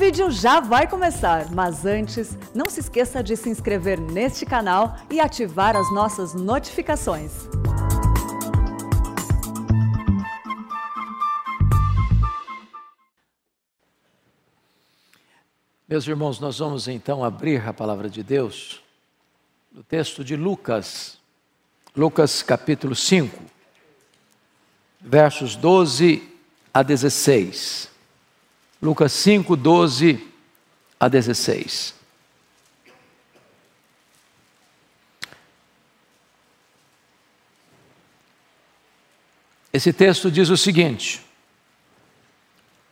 vídeo já vai começar, mas antes, não se esqueça de se inscrever neste canal e ativar as nossas notificações. Meus irmãos, nós vamos então abrir a palavra de Deus no texto de Lucas, Lucas capítulo 5, versos 12 a 16. Lucas 5, 12 a 16. Esse texto diz o seguinte: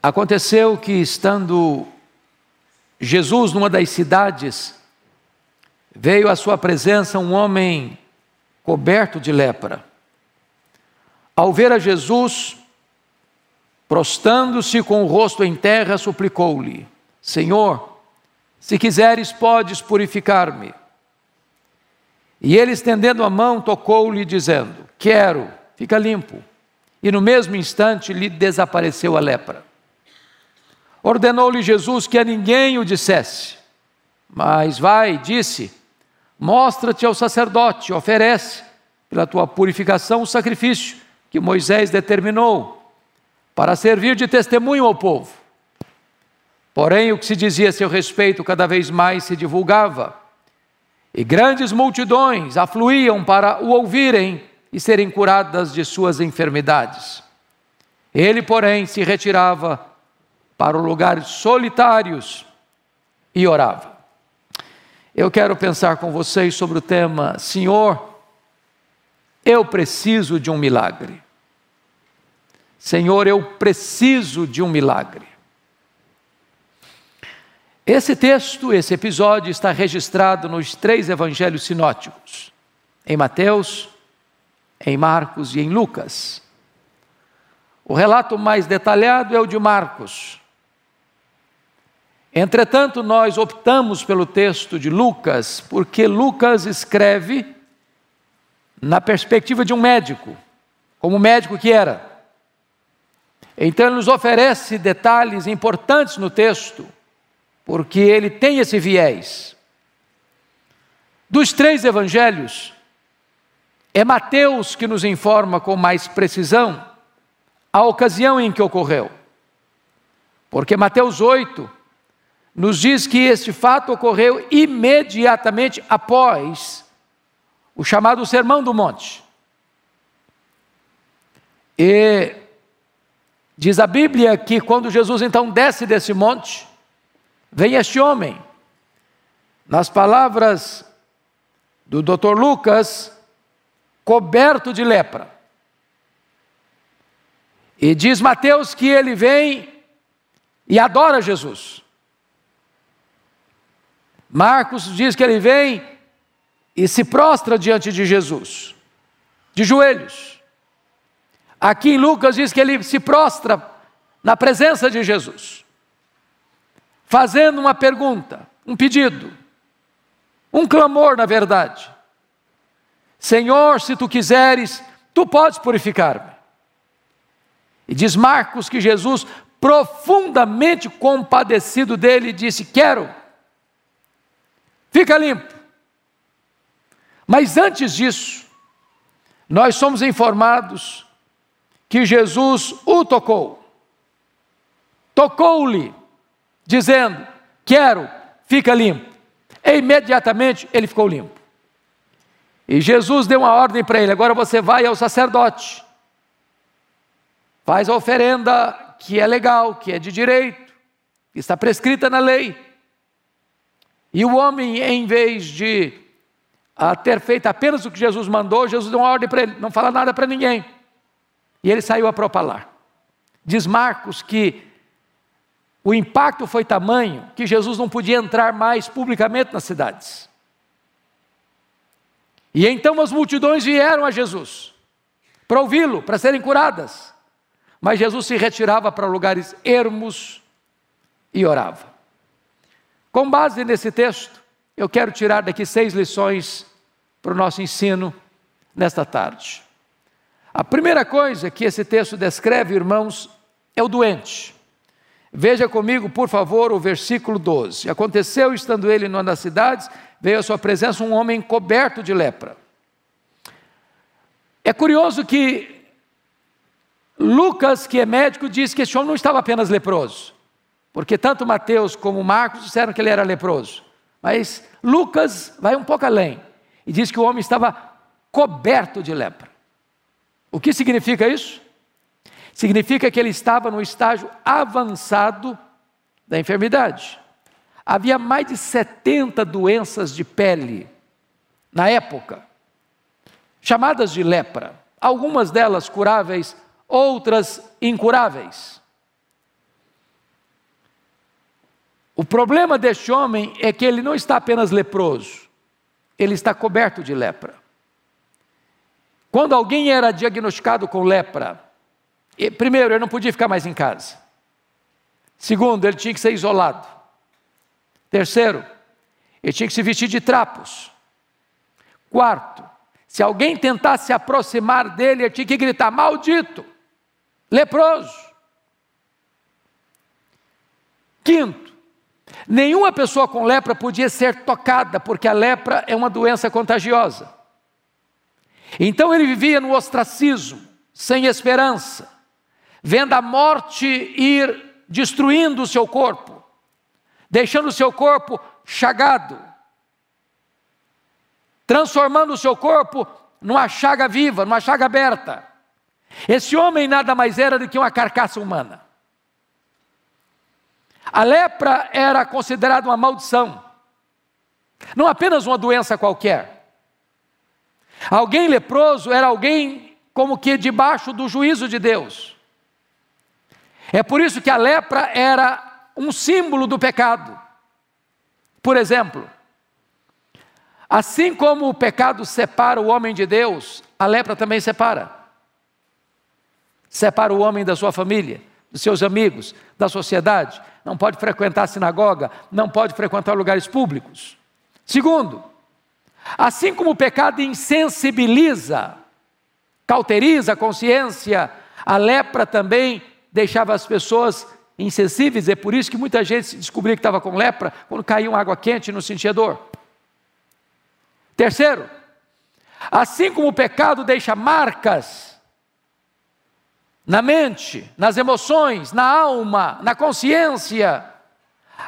Aconteceu que, estando Jesus numa das cidades, veio à sua presença um homem coberto de lepra. Ao ver a Jesus, Prostando-se com o rosto em terra, suplicou-lhe: Senhor, se quiseres, podes purificar-me. E ele, estendendo a mão, tocou-lhe, dizendo: Quero, fica limpo. E no mesmo instante lhe desapareceu a lepra. Ordenou-lhe Jesus que a ninguém o dissesse. Mas vai, disse: Mostra-te ao sacerdote, oferece, pela tua purificação, o sacrifício que Moisés determinou para servir de testemunho ao povo. Porém, o que se dizia a seu respeito cada vez mais se divulgava, e grandes multidões afluíam para o ouvirem e serem curadas de suas enfermidades. Ele, porém, se retirava para lugares solitários e orava. Eu quero pensar com vocês sobre o tema: Senhor, eu preciso de um milagre. Senhor, eu preciso de um milagre. Esse texto, esse episódio está registrado nos três evangelhos sinóticos: em Mateus, em Marcos e em Lucas. O relato mais detalhado é o de Marcos. Entretanto, nós optamos pelo texto de Lucas, porque Lucas escreve na perspectiva de um médico, como médico que era. Então ele nos oferece detalhes importantes no texto, porque ele tem esse viés. Dos três evangelhos, é Mateus que nos informa com mais precisão a ocasião em que ocorreu. Porque Mateus 8 nos diz que este fato ocorreu imediatamente após o chamado Sermão do Monte. E Diz a Bíblia que quando Jesus então desce desse monte, vem este homem. Nas palavras do Dr. Lucas, coberto de lepra. E diz Mateus que ele vem e adora Jesus. Marcos diz que ele vem e se prostra diante de Jesus, de joelhos. Aqui em Lucas diz que ele se prostra na presença de Jesus, fazendo uma pergunta, um pedido, um clamor, na verdade. Senhor, se tu quiseres, tu podes purificar-me. E diz Marcos que Jesus, profundamente compadecido dele, disse: Quero, fica limpo. Mas antes disso, nós somos informados que Jesus o tocou. Tocou-lhe, dizendo: Quero, fica limpo. E imediatamente ele ficou limpo. E Jesus deu uma ordem para ele: agora você vai ao sacerdote, faz a oferenda que é legal, que é de direito, que está prescrita na lei. E o homem, em vez de a ter feito apenas o que Jesus mandou, Jesus deu uma ordem para ele: não fala nada para ninguém. E ele saiu a propalar. Diz Marcos que o impacto foi tamanho que Jesus não podia entrar mais publicamente nas cidades. E então as multidões vieram a Jesus para ouvi-lo, para serem curadas. Mas Jesus se retirava para lugares ermos e orava. Com base nesse texto, eu quero tirar daqui seis lições para o nosso ensino nesta tarde. A primeira coisa que esse texto descreve, irmãos, é o doente. Veja comigo, por favor, o versículo 12. Aconteceu, estando ele numa das cidades, veio à sua presença um homem coberto de lepra. É curioso que Lucas, que é médico, diz que esse homem não estava apenas leproso, porque tanto Mateus como Marcos disseram que ele era leproso. Mas Lucas vai um pouco além e diz que o homem estava coberto de lepra. O que significa isso? Significa que ele estava no estágio avançado da enfermidade. Havia mais de 70 doenças de pele na época, chamadas de lepra, algumas delas curáveis, outras incuráveis. O problema deste homem é que ele não está apenas leproso, ele está coberto de lepra. Quando alguém era diagnosticado com lepra, primeiro, ele não podia ficar mais em casa. Segundo, ele tinha que ser isolado. Terceiro, ele tinha que se vestir de trapos. Quarto, se alguém tentasse se aproximar dele, ele tinha que gritar: maldito! leproso. Quinto, nenhuma pessoa com lepra podia ser tocada, porque a lepra é uma doença contagiosa. Então ele vivia no ostracismo, sem esperança, vendo a morte ir destruindo o seu corpo, deixando o seu corpo chagado, transformando o seu corpo numa chaga viva, numa chaga aberta. Esse homem nada mais era do que uma carcaça humana. A lepra era considerada uma maldição, não apenas uma doença qualquer. Alguém leproso era alguém como que debaixo do juízo de Deus. É por isso que a lepra era um símbolo do pecado. Por exemplo, assim como o pecado separa o homem de Deus, a lepra também separa separa o homem da sua família, dos seus amigos, da sociedade, não pode frequentar a sinagoga, não pode frequentar lugares públicos. Segundo, assim como o pecado insensibiliza, cauteriza a consciência, a lepra também deixava as pessoas insensíveis, é por isso que muita gente descobria que estava com lepra quando caía água quente e não sentia dor. Terceiro, assim como o pecado deixa marcas, na mente, nas emoções, na alma, na consciência.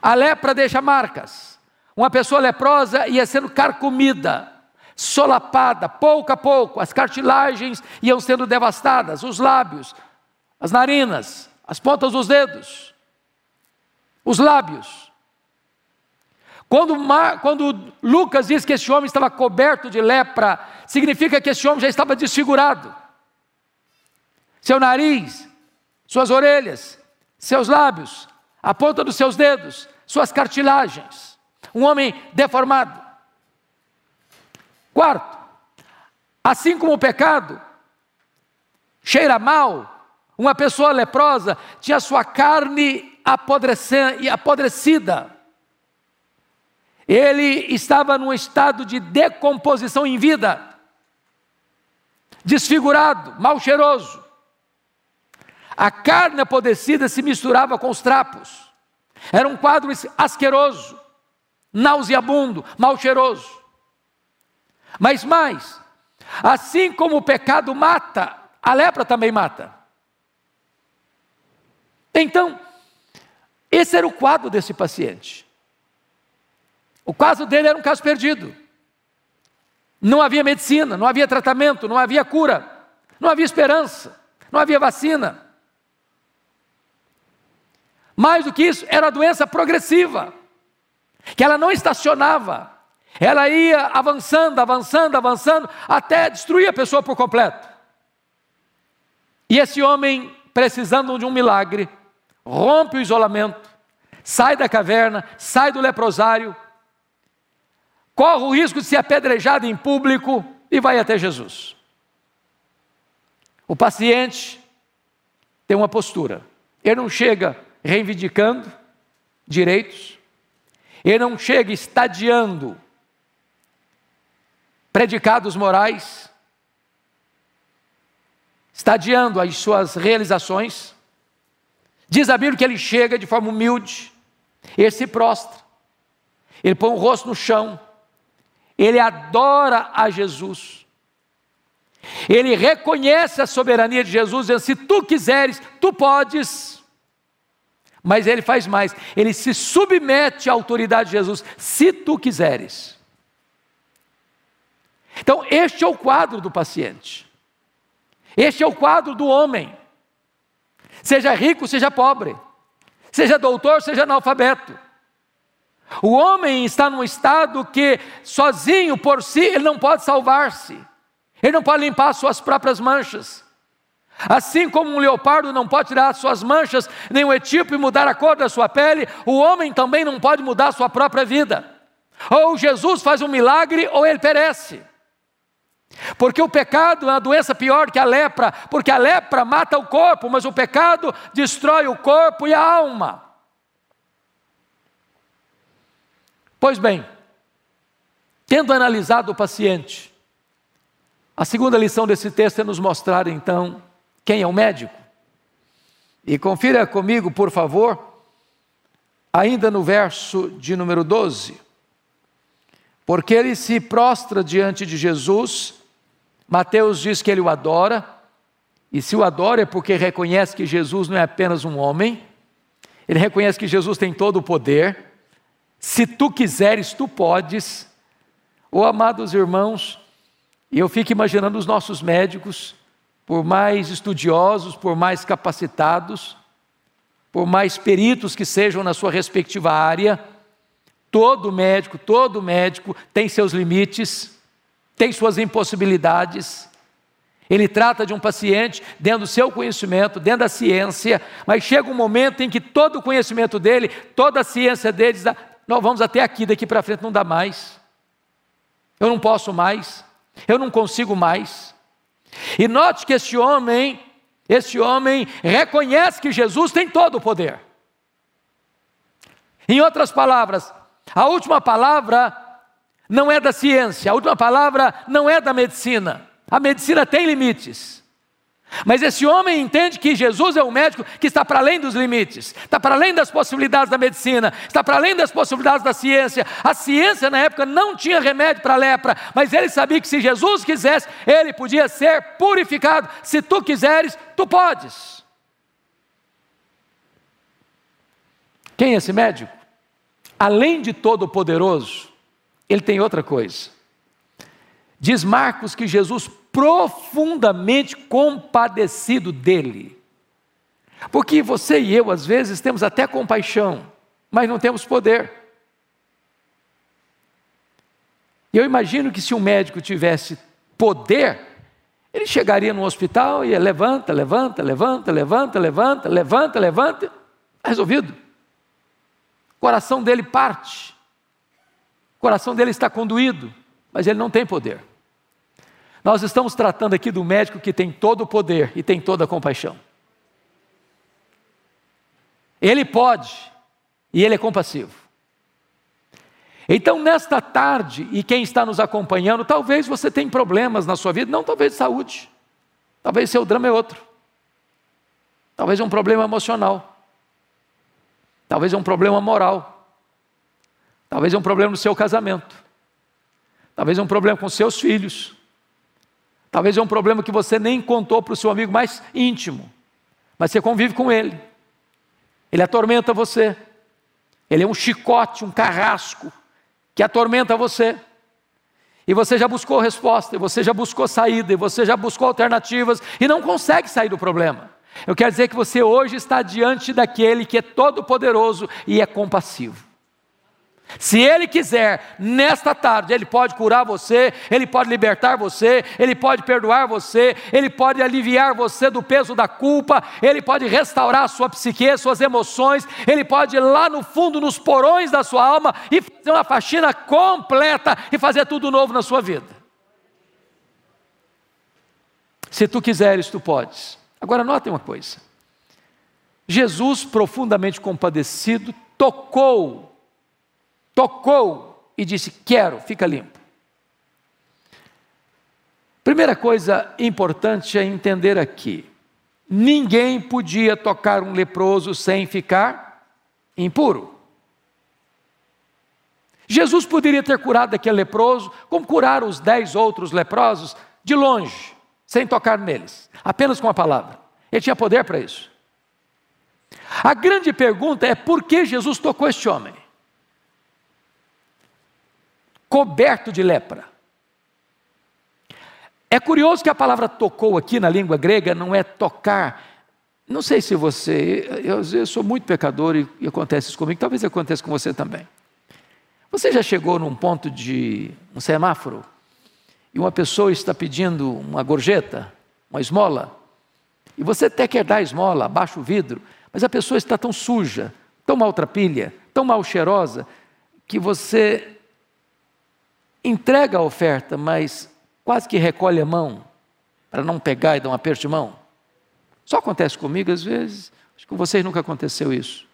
A lepra deixa marcas. Uma pessoa leprosa ia sendo carcomida, solapada, pouco a pouco, as cartilagens iam sendo devastadas, os lábios, as narinas, as pontas dos dedos, os lábios. Quando, quando Lucas diz que esse homem estava coberto de lepra, significa que esse homem já estava desfigurado seu nariz, suas orelhas, seus lábios, a ponta dos seus dedos, suas cartilagens. Um homem deformado. Quarto, assim como o pecado cheira mal, uma pessoa leprosa tinha sua carne apodrecida. Ele estava num estado de decomposição em vida, desfigurado, mal cheiroso. A carne apodrecida se misturava com os trapos. Era um quadro asqueroso, nauseabundo, mal cheiroso. Mas mais, assim como o pecado mata, a lepra também mata. Então, esse era o quadro desse paciente. O caso dele era um caso perdido. Não havia medicina, não havia tratamento, não havia cura, não havia esperança, não havia vacina. Mais do que isso, era doença progressiva, que ela não estacionava, ela ia avançando, avançando, avançando, até destruir a pessoa por completo. E esse homem, precisando de um milagre, rompe o isolamento, sai da caverna, sai do leprosário, corre o risco de ser apedrejado em público e vai até Jesus. O paciente tem uma postura, ele não chega reivindicando direitos, ele não chega estadiando predicados morais, estadiando as suas realizações, Diz a Bíblia que ele chega de forma humilde, ele se prostra, ele põe o rosto no chão, ele adora a Jesus, ele reconhece a soberania de Jesus, dizendo: se tu quiseres, tu podes. Mas ele faz mais, ele se submete à autoridade de Jesus, se tu quiseres. Então, este é o quadro do paciente, este é o quadro do homem, seja rico, seja pobre, seja doutor, seja analfabeto. O homem está num estado que, sozinho por si, ele não pode salvar-se, ele não pode limpar suas próprias manchas. Assim como um leopardo não pode tirar suas manchas, nem o etíope mudar a cor da sua pele, o homem também não pode mudar a sua própria vida. Ou Jesus faz um milagre, ou ele perece. Porque o pecado é uma doença pior que a lepra, porque a lepra mata o corpo, mas o pecado destrói o corpo e a alma. Pois bem, tendo analisado o paciente, a segunda lição desse texto é nos mostrar então quem é o médico. E confira comigo, por favor, ainda no verso de número 12. Porque ele se prostra diante de Jesus, Mateus diz que ele o adora, e se o adora é porque reconhece que Jesus não é apenas um homem, ele reconhece que Jesus tem todo o poder, se tu quiseres, tu podes. Oh, amados irmãos, e eu fico imaginando os nossos médicos, por mais estudiosos, por mais capacitados, por mais peritos que sejam na sua respectiva área, todo médico, todo médico tem seus limites, tem suas impossibilidades. Ele trata de um paciente dentro do seu conhecimento, dentro da ciência, mas chega um momento em que todo o conhecimento dele, toda a ciência dele diz: nós vamos até aqui, daqui para frente não dá mais. Eu não posso mais. Eu não consigo mais. E note que este homem, este homem reconhece que Jesus tem todo o poder. Em outras palavras, a última palavra não é da ciência, a última palavra não é da medicina. A medicina tem limites. Mas esse homem entende que Jesus é um médico que está para além dos limites, está para além das possibilidades da medicina, está para além das possibilidades da ciência. A ciência na época não tinha remédio para a lepra, mas ele sabia que se Jesus quisesse, ele podia ser purificado. Se tu quiseres, tu podes. Quem é esse médico? Além de todo poderoso, ele tem outra coisa. Diz Marcos que Jesus profundamente compadecido dele. Porque você e eu, às vezes, temos até compaixão, mas não temos poder. E eu imagino que se um médico tivesse poder, ele chegaria no hospital e levanta, levanta, levanta, levanta, levanta, levanta, levanta, resolvido. O coração dele parte, o coração dele está conduído, mas ele não tem poder. Nós estamos tratando aqui do médico que tem todo o poder e tem toda a compaixão. Ele pode e ele é compassivo. Então, nesta tarde, e quem está nos acompanhando, talvez você tenha problemas na sua vida, não talvez de saúde, talvez seu drama é outro, talvez é um problema emocional, talvez é um problema moral, talvez é um problema no seu casamento, talvez é um problema com seus filhos, Talvez é um problema que você nem contou para o seu amigo mais íntimo, mas você convive com ele. Ele atormenta você. Ele é um chicote, um carrasco que atormenta você. E você já buscou resposta, e você já buscou saída, e você já buscou alternativas e não consegue sair do problema. Eu quero dizer que você hoje está diante daquele que é todo poderoso e é compassivo. Se Ele quiser, nesta tarde, Ele pode curar você, Ele pode libertar você, Ele pode perdoar você, Ele pode aliviar você do peso da culpa, Ele pode restaurar a sua psique, suas emoções, Ele pode ir lá no fundo, nos porões da sua alma e fazer uma faxina completa e fazer tudo novo na sua vida. Se tu quiseres, tu podes. Agora, notem uma coisa: Jesus, profundamente compadecido, tocou tocou e disse: Quero, fica limpo. Primeira coisa importante é entender aqui: ninguém podia tocar um leproso sem ficar impuro. Jesus poderia ter curado aquele leproso, como curaram os dez outros leprosos, de longe, sem tocar neles, apenas com a palavra. Ele tinha poder para isso. A grande pergunta é por que Jesus tocou este homem? Coberto de lepra. É curioso que a palavra tocou aqui na língua grega não é tocar. Não sei se você, eu, eu sou muito pecador e, e acontece isso comigo, talvez aconteça com você também. Você já chegou num ponto de um semáforo e uma pessoa está pedindo uma gorjeta, uma esmola, e você até quer dar a esmola, abaixa o vidro, mas a pessoa está tão suja, tão maltrapilha, tão mal cheirosa, que você entrega a oferta, mas quase que recolhe a mão para não pegar e dar um aperto de mão. Só acontece comigo às vezes, acho que com vocês nunca aconteceu isso.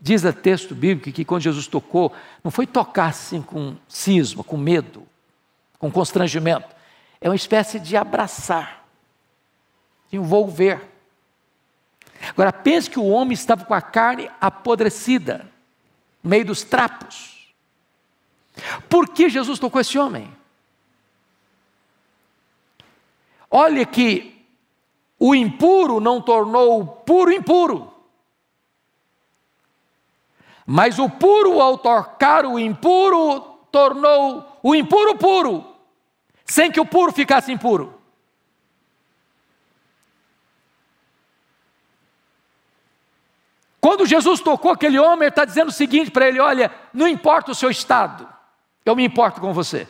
Diz o texto bíblico que quando Jesus tocou, não foi tocar assim com cisma, com medo, com constrangimento. É uma espécie de abraçar, de envolver. Agora pense que o homem estava com a carne apodrecida, no meio dos trapos. Por que Jesus tocou esse homem? Olha que o impuro não tornou o puro impuro. Mas o puro, ao tocar o impuro, tornou o impuro puro, sem que o puro ficasse impuro. Quando Jesus tocou aquele homem, ele está dizendo o seguinte para ele: olha, não importa o seu estado, eu me importo com você.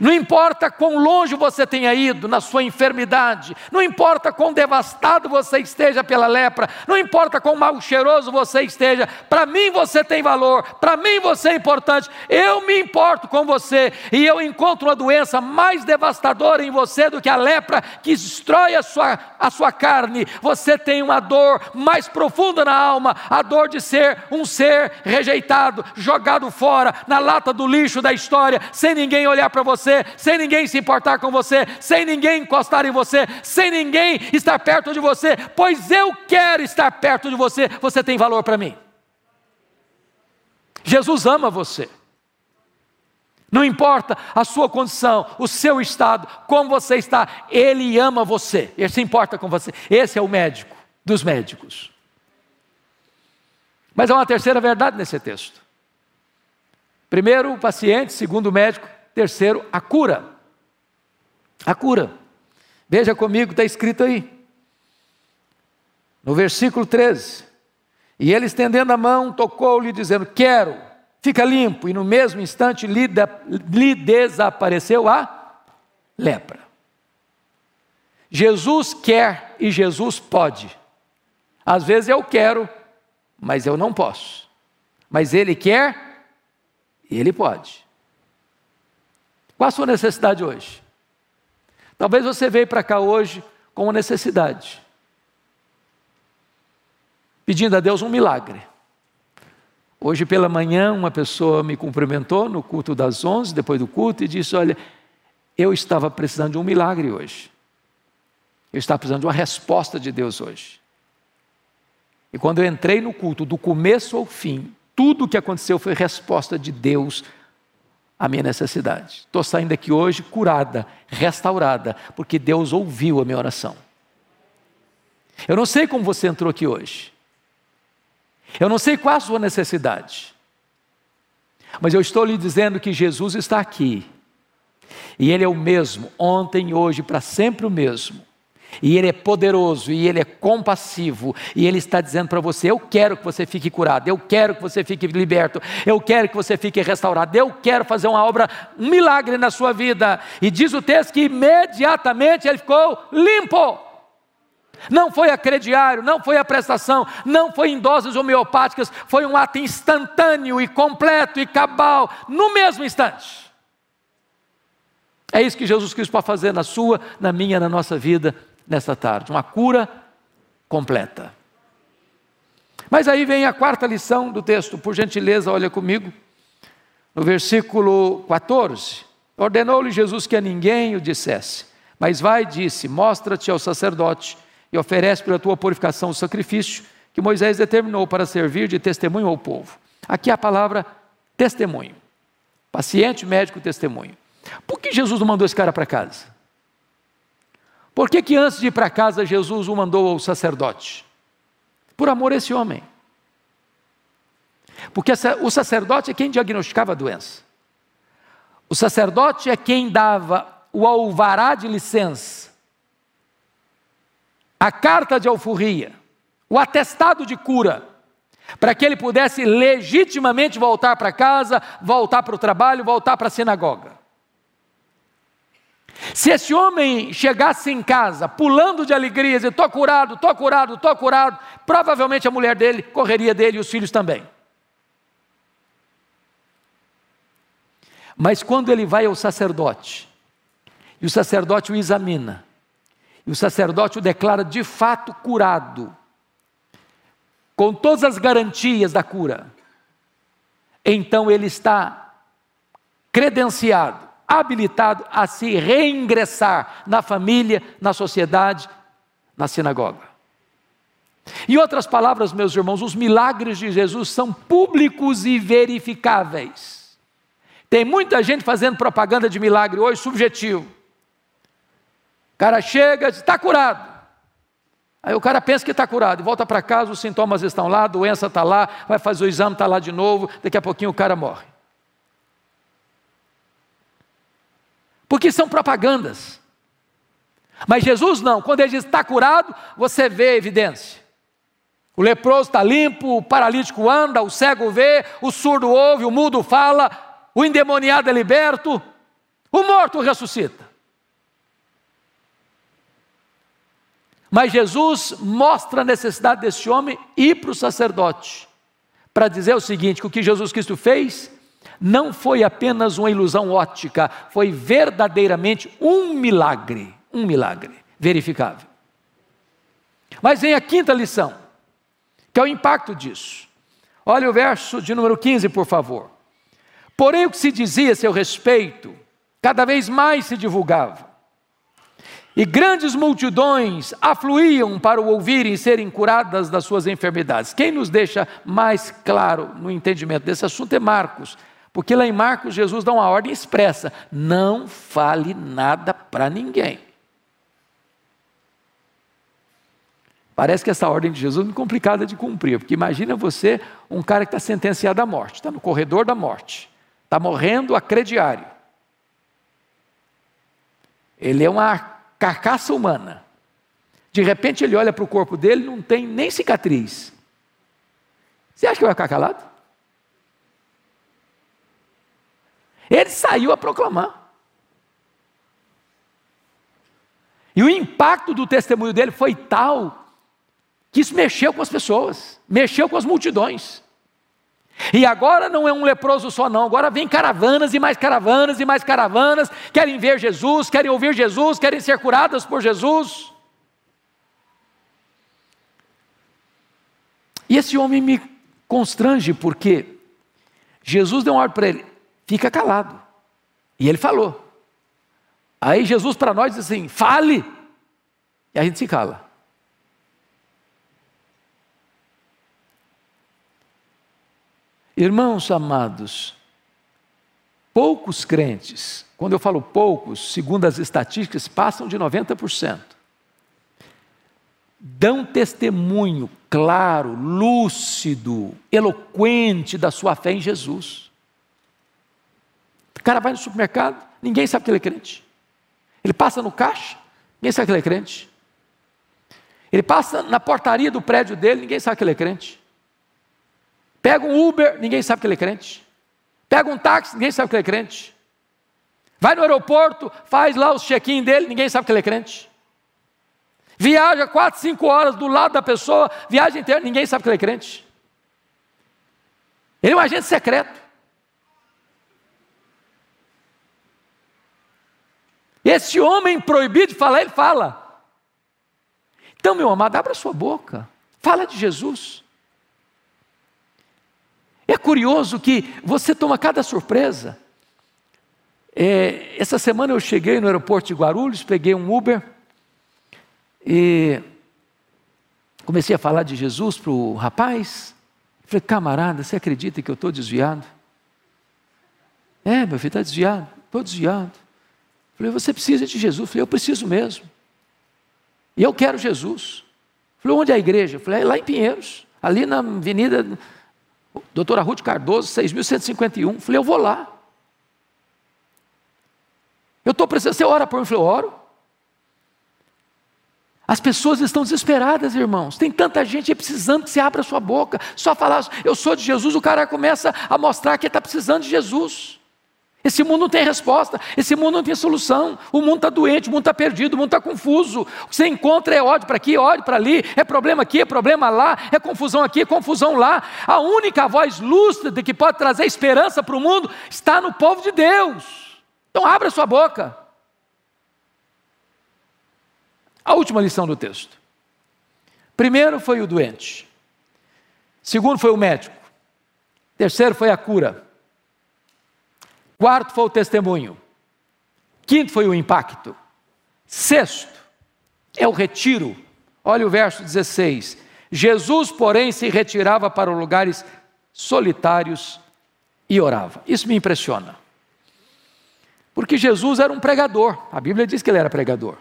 Não importa quão longe você tenha ido na sua enfermidade, não importa quão devastado você esteja pela lepra, não importa quão mal cheiroso você esteja, para mim você tem valor, para mim você é importante, eu me importo com você e eu encontro uma doença mais devastadora em você do que a lepra que destrói a sua, a sua carne. Você tem uma dor mais profunda na alma, a dor de ser um ser rejeitado, jogado fora, na lata do lixo da história, sem ninguém olhar para você você, sem ninguém se importar com você, sem ninguém encostar em você, sem ninguém estar perto de você, pois eu quero estar perto de você, você tem valor para mim. Jesus ama você. Não importa a sua condição, o seu estado, como você está, Ele ama você, Ele se importa com você. Esse é o médico dos médicos. Mas há uma terceira verdade nesse texto. Primeiro, o paciente, segundo o médico, Terceiro, a cura. A cura. Veja comigo, está escrito aí. No versículo 13. E ele estendendo a mão, tocou-lhe, dizendo: Quero, fica limpo. E no mesmo instante lhe, lhe desapareceu a lepra. Jesus quer e Jesus pode. Às vezes eu quero, mas eu não posso. Mas ele quer e ele pode. Qual a sua necessidade hoje? Talvez você veio para cá hoje com uma necessidade, pedindo a Deus um milagre. Hoje pela manhã, uma pessoa me cumprimentou no culto das 11, depois do culto, e disse: Olha, eu estava precisando de um milagre hoje. Eu estava precisando de uma resposta de Deus hoje. E quando eu entrei no culto, do começo ao fim, tudo o que aconteceu foi resposta de Deus a minha necessidade. Estou saindo daqui hoje curada, restaurada, porque Deus ouviu a minha oração. Eu não sei como você entrou aqui hoje. Eu não sei qual a sua necessidade. Mas eu estou lhe dizendo que Jesus está aqui. E Ele é o mesmo, ontem, hoje, para sempre o mesmo e Ele é poderoso, e Ele é compassivo, e Ele está dizendo para você: Eu quero que você fique curado, eu quero que você fique liberto, eu quero que você fique restaurado, eu quero fazer uma obra, um milagre na sua vida. E diz o texto que imediatamente ele ficou limpo. Não foi a crediário, não foi a prestação, não foi em doses homeopáticas, foi um ato instantâneo e completo e cabal, no mesmo instante. É isso que Jesus Cristo pode fazer na sua, na minha, na nossa vida nesta tarde, uma cura completa. Mas aí vem a quarta lição do texto, por gentileza, olha comigo, no versículo 14. Ordenou-lhe Jesus que a ninguém o dissesse, mas vai, disse: Mostra-te ao sacerdote e oferece pela tua purificação o sacrifício que Moisés determinou para servir de testemunho ao povo. Aqui a palavra testemunho. Paciente, médico, testemunho. Por que Jesus não mandou esse cara para casa? Por que, que antes de ir para casa Jesus o mandou ao sacerdote? Por amor a esse homem. Porque o sacerdote é quem diagnosticava a doença. O sacerdote é quem dava o alvará de licença, a carta de alforria, o atestado de cura, para que ele pudesse legitimamente voltar para casa, voltar para o trabalho, voltar para a sinagoga. Se esse homem chegasse em casa pulando de alegria, dizendo: estou curado, estou curado, estou curado, provavelmente a mulher dele correria dele e os filhos também. Mas quando ele vai ao sacerdote, e o sacerdote o examina, e o sacerdote o declara de fato curado, com todas as garantias da cura, então ele está credenciado, habilitado a se reingressar na família, na sociedade, na sinagoga. Em outras palavras, meus irmãos, os milagres de Jesus são públicos e verificáveis. Tem muita gente fazendo propaganda de milagre hoje, subjetivo. O cara chega está curado. Aí o cara pensa que está curado, volta para casa, os sintomas estão lá, a doença está lá, vai fazer o exame, está lá de novo, daqui a pouquinho o cara morre. Porque são propagandas. Mas Jesus não, quando ele diz está curado, você vê a evidência. O leproso está limpo, o paralítico anda, o cego vê, o surdo ouve, o mudo fala, o endemoniado é liberto, o morto ressuscita. Mas Jesus mostra a necessidade desse homem ir para o sacerdote, para dizer o seguinte: que o que Jesus Cristo fez não foi apenas uma ilusão ótica, foi verdadeiramente um milagre, um milagre verificável. Mas vem a quinta lição, que é o impacto disso. Olha o verso de número 15, por favor. Porém, o que se dizia a seu respeito, cada vez mais se divulgava. E grandes multidões afluíam para o ouvirem e serem curadas das suas enfermidades. Quem nos deixa mais claro no entendimento desse assunto é Marcos, porque lá em Marcos Jesus dá uma ordem expressa: não fale nada para ninguém. Parece que essa ordem de Jesus é muito complicada de cumprir, porque imagina você, um cara que está sentenciado à morte, está no corredor da morte está morrendo a crediário. Ele é uma carcaça humana. De repente ele olha para o corpo dele, não tem nem cicatriz. Você acha que vai ficar calado? Ele saiu a proclamar. E o impacto do testemunho dele foi tal que isso mexeu com as pessoas, mexeu com as multidões. E agora não é um leproso só, não. Agora vem caravanas e mais caravanas e mais caravanas. Querem ver Jesus, querem ouvir Jesus, querem ser curadas por Jesus. E esse homem me constrange porque Jesus deu uma ordem para ele: fica calado. E ele falou. Aí Jesus para nós diz assim: fale. E a gente se cala. Irmãos amados, poucos crentes, quando eu falo poucos, segundo as estatísticas, passam de 90%, dão testemunho claro, lúcido, eloquente da sua fé em Jesus. O cara vai no supermercado, ninguém sabe que ele é crente. Ele passa no caixa, ninguém sabe que ele é crente. Ele passa na portaria do prédio dele, ninguém sabe que ele é crente. Pega um Uber, ninguém sabe que ele é crente. Pega um táxi, ninguém sabe que ele é crente. Vai no aeroporto, faz lá o check-in dele, ninguém sabe que ele é crente. Viaja quatro, cinco horas do lado da pessoa, viagem inteira, ninguém sabe que ele é crente. Ele é um agente secreto. Esse homem proibido de falar, ele fala. Então, meu amado, abra sua boca. Fala de Jesus. É curioso que você toma cada surpresa. É, essa semana eu cheguei no aeroporto de Guarulhos, peguei um Uber e comecei a falar de Jesus para o rapaz. Falei, camarada, você acredita que eu estou desviado? É, meu filho, está desviado, estou desviado. Falei, você precisa de Jesus? Falei, eu preciso mesmo. E eu quero Jesus. Falei, onde é a igreja? Falei, é lá em Pinheiros, ali na Avenida Doutora Ruth Cardoso, 6.151. Falei, eu vou lá. Eu estou precisando, você ora por mim? Falei, eu oro. As pessoas estão desesperadas, irmãos. Tem tanta gente precisando que você abra sua boca. Só falar, eu sou de Jesus, o cara começa a mostrar que está precisando de Jesus. Esse mundo não tem resposta, esse mundo não tem solução. O mundo está doente, o mundo está perdido, o mundo está confuso. O que você encontra é ódio para aqui, ódio para ali, é problema aqui, é problema lá, é confusão aqui, é confusão lá. A única voz lúcida que pode trazer esperança para o mundo está no povo de Deus. Então abra sua boca. A última lição do texto. Primeiro foi o doente. Segundo foi o médico. Terceiro foi a cura. Quarto foi o testemunho. Quinto foi o impacto. Sexto é o retiro. Olha o verso 16. Jesus, porém, se retirava para lugares solitários e orava. Isso me impressiona. Porque Jesus era um pregador. A Bíblia diz que ele era pregador.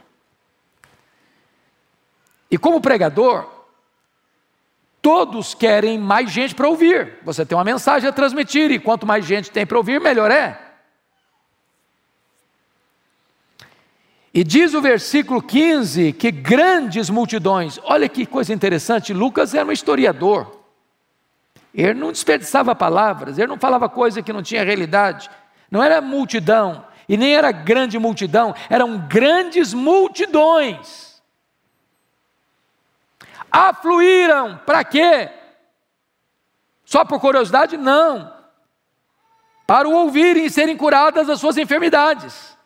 E como pregador, todos querem mais gente para ouvir. Você tem uma mensagem a transmitir, e quanto mais gente tem para ouvir, melhor é. E diz o versículo 15 que grandes multidões, olha que coisa interessante, Lucas era um historiador. Ele não desperdiçava palavras, ele não falava coisa que não tinha realidade. Não era multidão, e nem era grande multidão, eram grandes multidões afluíram. Para quê? Só por curiosidade? Não. Para o ouvirem e serem curadas das suas enfermidades.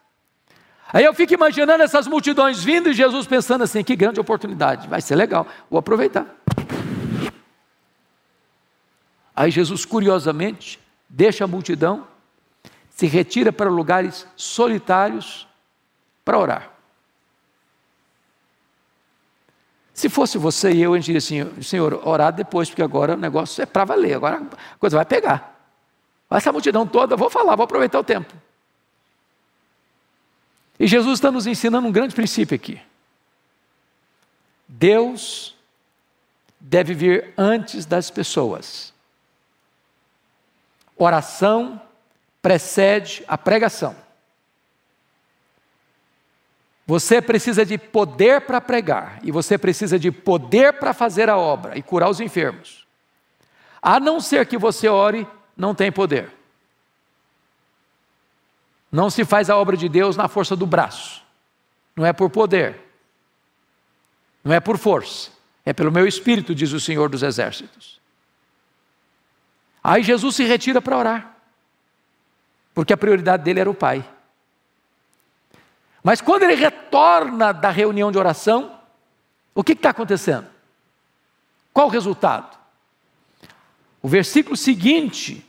Aí eu fico imaginando essas multidões vindo e Jesus pensando assim: que grande oportunidade, vai ser legal, vou aproveitar. Aí Jesus, curiosamente, deixa a multidão, se retira para lugares solitários para orar. Se fosse você e eu, a gente diria assim, Senhor, orar depois, porque agora o negócio é para valer, agora a coisa vai pegar. Essa multidão toda, vou falar, vou aproveitar o tempo. E Jesus está nos ensinando um grande princípio aqui. Deus deve vir antes das pessoas. Oração precede a pregação. Você precisa de poder para pregar, e você precisa de poder para fazer a obra e curar os enfermos. A não ser que você ore, não tem poder. Não se faz a obra de Deus na força do braço, não é por poder, não é por força, é pelo meu espírito, diz o Senhor dos Exércitos. Aí Jesus se retira para orar, porque a prioridade dele era o Pai. Mas quando ele retorna da reunião de oração, o que está acontecendo? Qual o resultado? O versículo seguinte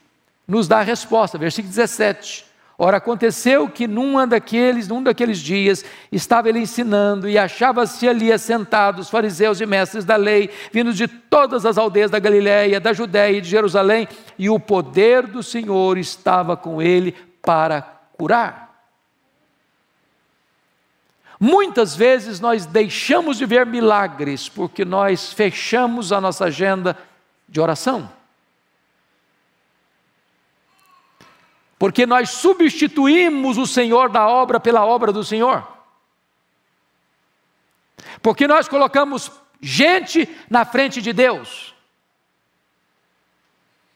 nos dá a resposta, versículo 17. Ora, aconteceu que num daqueles, num daqueles dias, estava ele ensinando e achava-se ali assentados fariseus e mestres da lei, vindos de todas as aldeias da Galiléia, da Judéia e de Jerusalém, e o poder do Senhor estava com ele para curar. Muitas vezes nós deixamos de ver milagres porque nós fechamos a nossa agenda de oração. Porque nós substituímos o Senhor da obra pela obra do Senhor. Porque nós colocamos gente na frente de Deus.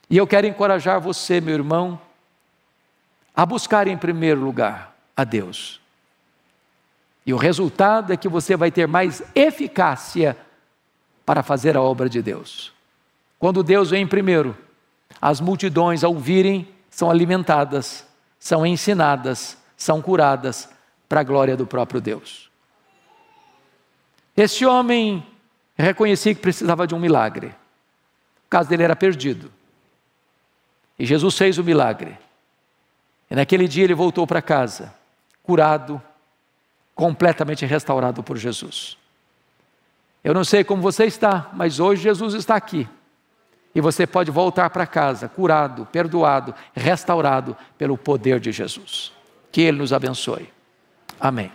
E eu quero encorajar você, meu irmão, a buscar em primeiro lugar a Deus e o resultado é que você vai ter mais eficácia para fazer a obra de Deus. Quando Deus vem primeiro, as multidões, ao virem, são alimentadas, são ensinadas, são curadas para a glória do próprio Deus. Este homem reconhecia que precisava de um milagre. O caso dele era perdido. E Jesus fez o milagre. E naquele dia ele voltou para casa, curado, completamente restaurado por Jesus. Eu não sei como você está, mas hoje Jesus está aqui. E você pode voltar para casa curado, perdoado, restaurado pelo poder de Jesus. Que Ele nos abençoe. Amém.